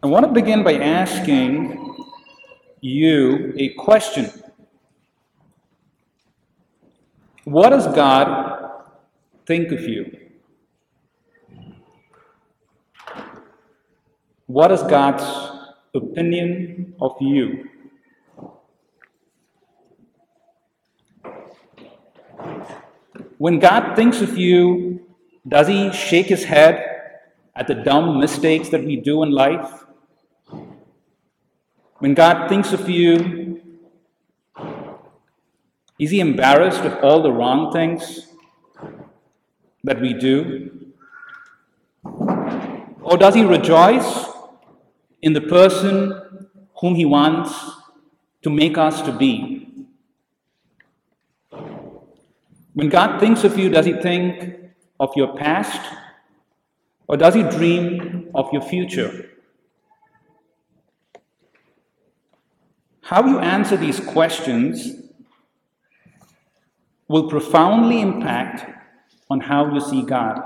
I want to begin by asking you a question. What does God think of you? What is God's opinion of you? When God thinks of you, does he shake his head at the dumb mistakes that we do in life? When God thinks of you, is he embarrassed of all the wrong things that we do? Or does he rejoice in the person whom he wants to make us to be? When God thinks of you, does he think of your past or does he dream of your future? How you answer these questions will profoundly impact on how you see God.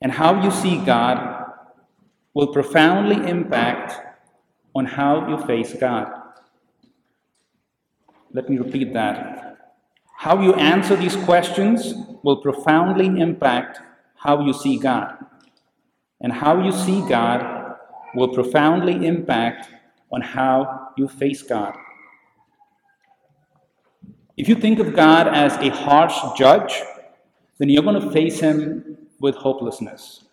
And how you see God will profoundly impact on how you face God. Let me repeat that. How you answer these questions will profoundly impact how you see God. And how you see God will profoundly impact on how you face God. If you think of God as a harsh judge, then you're going to face him with hopelessness.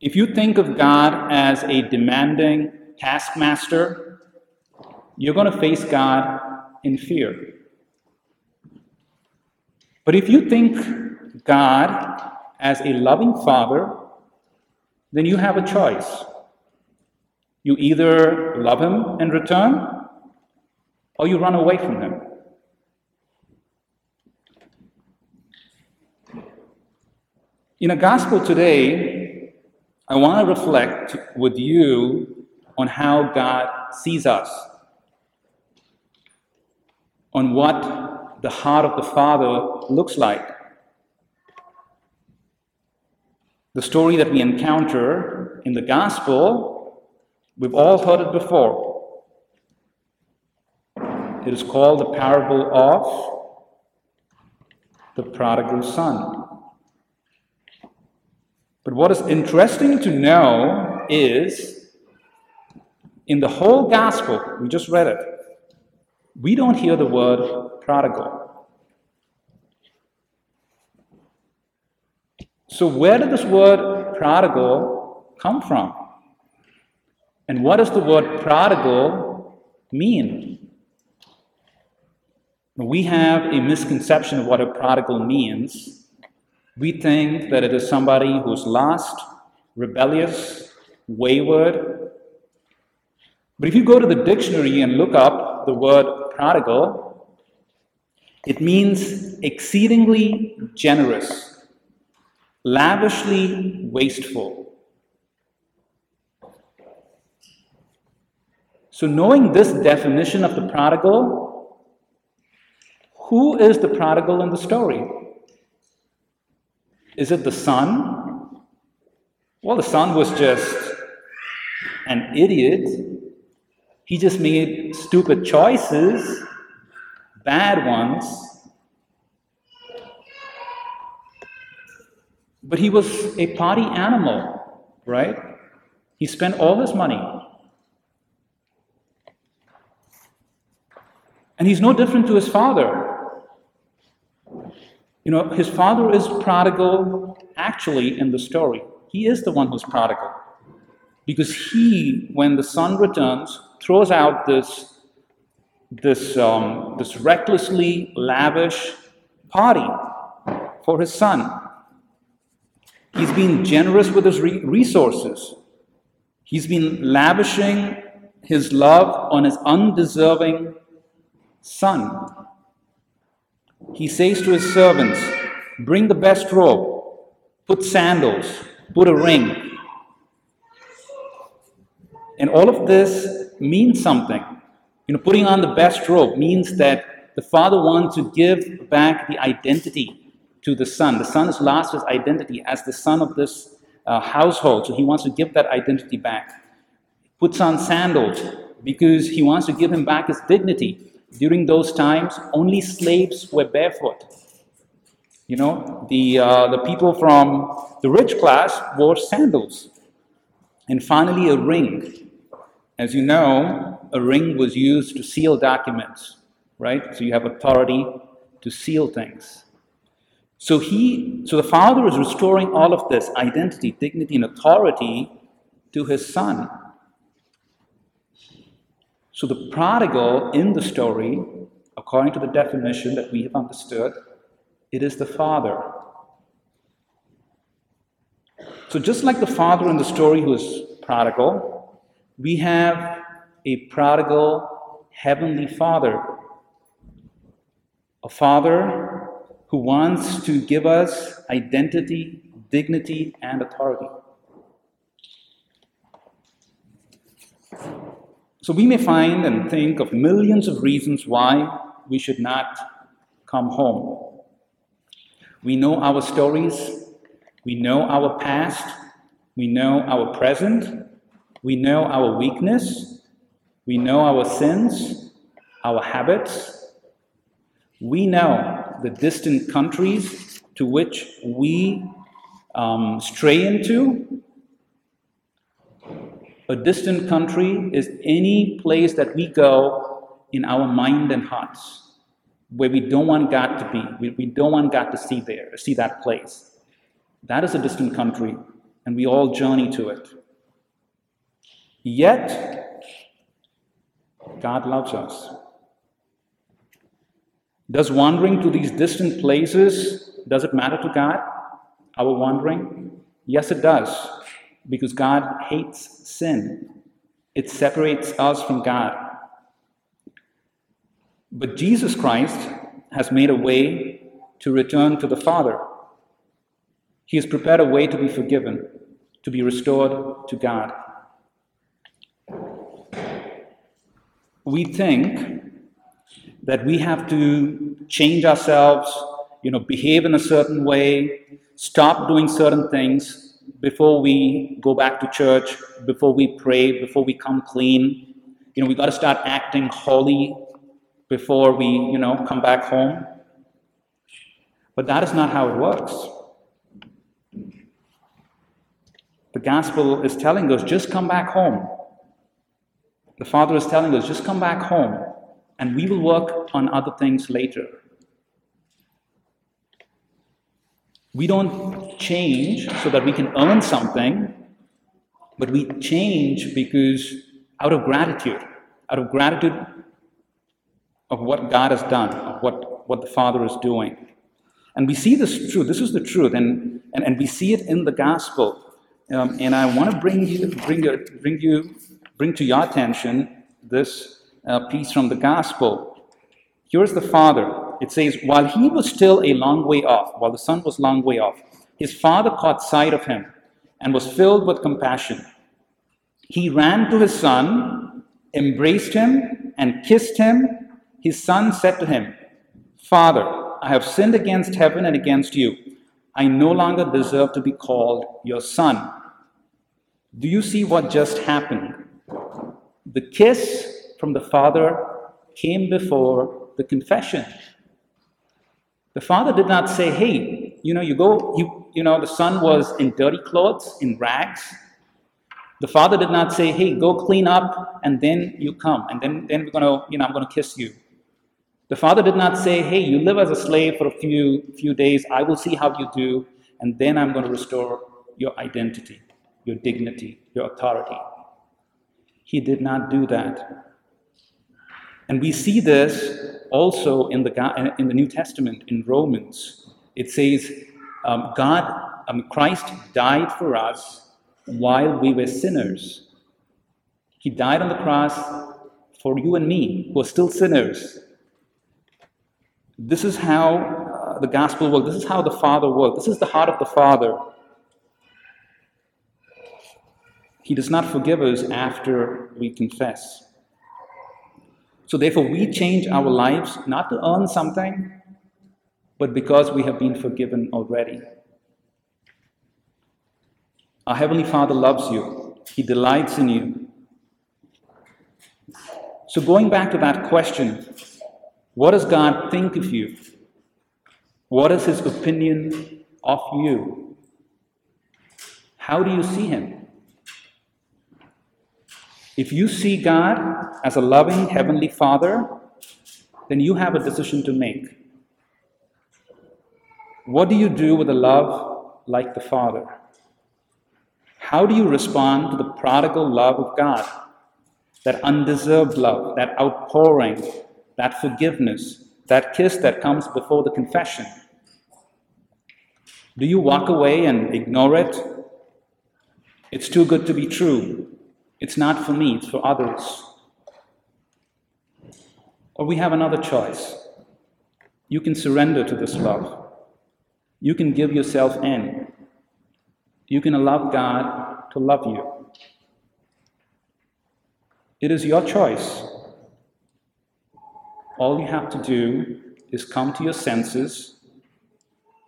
If you think of God as a demanding taskmaster, you're going to face God in fear. But if you think God as a loving father, then you have a choice. You either love him in return or you run away from him. In a gospel today, I want to reflect with you on how God sees us, on what the heart of the Father looks like. The story that we encounter in the gospel, we've all heard it before. It is called the parable of the prodigal son. But what is interesting to know is in the whole gospel, we just read it, we don't hear the word prodigal. So, where did this word prodigal come from? And what does the word prodigal mean? We have a misconception of what a prodigal means. We think that it is somebody who's lost, rebellious, wayward. But if you go to the dictionary and look up the word prodigal, it means exceedingly generous lavishly wasteful. So, knowing this definition of the prodigal, who is the prodigal in the story? Is it the son? Well, the son was just an idiot. He just made stupid choices, bad ones, But he was a party animal, right? He spent all his money. And he's no different to his father. You know, his father is prodigal actually in the story. He is the one who's prodigal. Because he, when the son returns, throws out this, this, um, this recklessly lavish party for his son. He's been generous with his re- resources. He's been lavishing his love on his undeserving son. He says to his servants, Bring the best robe, put sandals, put a ring. And all of this means something. You know, putting on the best robe means that the father wants to give back the identity to the son. The son has lost his identity as the son of this, uh, household, so he wants to give that identity back. Puts on sandals because he wants to give him back his dignity. During those times, only slaves were barefoot. You know, the, uh, the people from the rich class wore sandals. And finally, a ring. As you know, a ring was used to seal documents, right? So you have authority to seal things. So he, so the father is restoring all of this identity, dignity, and authority to his son. So the prodigal in the story, according to the definition that we have understood, it is the father. So just like the father in the story who is prodigal, we have a prodigal heavenly father. A father who wants to give us identity, dignity, and authority. So we may find and think of millions of reasons why we should not come home. We know our stories, we know our past, we know our present, we know our weakness, we know our sins, our habits. We know the distant countries to which we um, stray into. A distant country is any place that we go in our mind and hearts where we don't want God to be. We, we don't want God to see there, see that place. That is a distant country, and we all journey to it. Yet, God loves us. Does wandering to these distant places, does it matter to God? Our wandering? Yes, it does, because God hates sin. It separates us from God. But Jesus Christ has made a way to return to the Father. He has prepared a way to be forgiven, to be restored to God. We think that we have to change ourselves, you know, behave in a certain way, stop doing certain things before we go back to church, before we pray, before we come clean. You know, we got to start acting holy before we, you know, come back home. But that is not how it works. The gospel is telling us just come back home. The Father is telling us just come back home and we will work on other things later. We don't change so that we can earn something, but we change because out of gratitude, out of gratitude of what God has done, of what, what the Father is doing. And we see this truth, this is the truth, and, and, and we see it in the gospel. Um, and I want to bring you, bring, you, bring you, bring to your attention this uh, piece from the gospel. Here's the father. It says, While he was still a long way off, while the son was long way off, his father caught sight of him and was filled with compassion. He ran to his son, embraced him, and kissed him. His son said to him, Father, I have sinned against heaven and against you. I no longer deserve to be called your son. Do you see what just happened? The kiss from the Father came before the confession. The Father did not say, hey, you know, you go, you, you know, the son was in dirty clothes, in rags. The Father did not say, hey, go clean up and then you come and then, then we're going to, you know, I'm going to kiss you. The Father did not say, hey, you live as a slave for a few, few days, I will see how you do, and then I'm going to restore your identity, your dignity, your authority. He did not do that. And we see this also in the, in the New Testament, in Romans. It says, um, God, um, Christ died for us while we were sinners. He died on the cross for you and me, who are still sinners. This is how uh, the gospel works. This is how the Father works. This is the heart of the Father. He does not forgive us after we confess. So, therefore, we change our lives not to earn something, but because we have been forgiven already. Our Heavenly Father loves you, He delights in you. So, going back to that question, what does God think of you? What is His opinion of you? How do you see Him? If you see God as a loving Heavenly Father, then you have a decision to make. What do you do with a love like the Father? How do you respond to the prodigal love of God? That undeserved love, that outpouring, that forgiveness, that kiss that comes before the confession. Do you walk away and ignore it? It's too good to be true. It's not for me, it's for others. Or we have another choice. You can surrender to this love. You can give yourself in. You can allow God to love you. It is your choice. All you have to do is come to your senses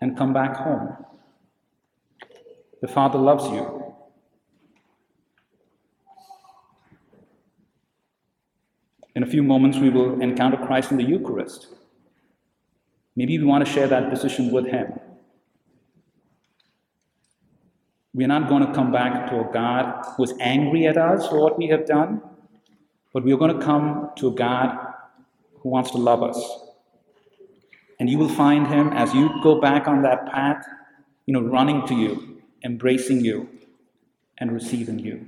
and come back home. The Father loves you. In a few moments, we will encounter Christ in the Eucharist. Maybe we want to share that decision with Him. We're not going to come back to a God who is angry at us for what we have done, but we're going to come to a God who wants to love us. And you will find Him as you go back on that path, you know, running to you, embracing you, and receiving you.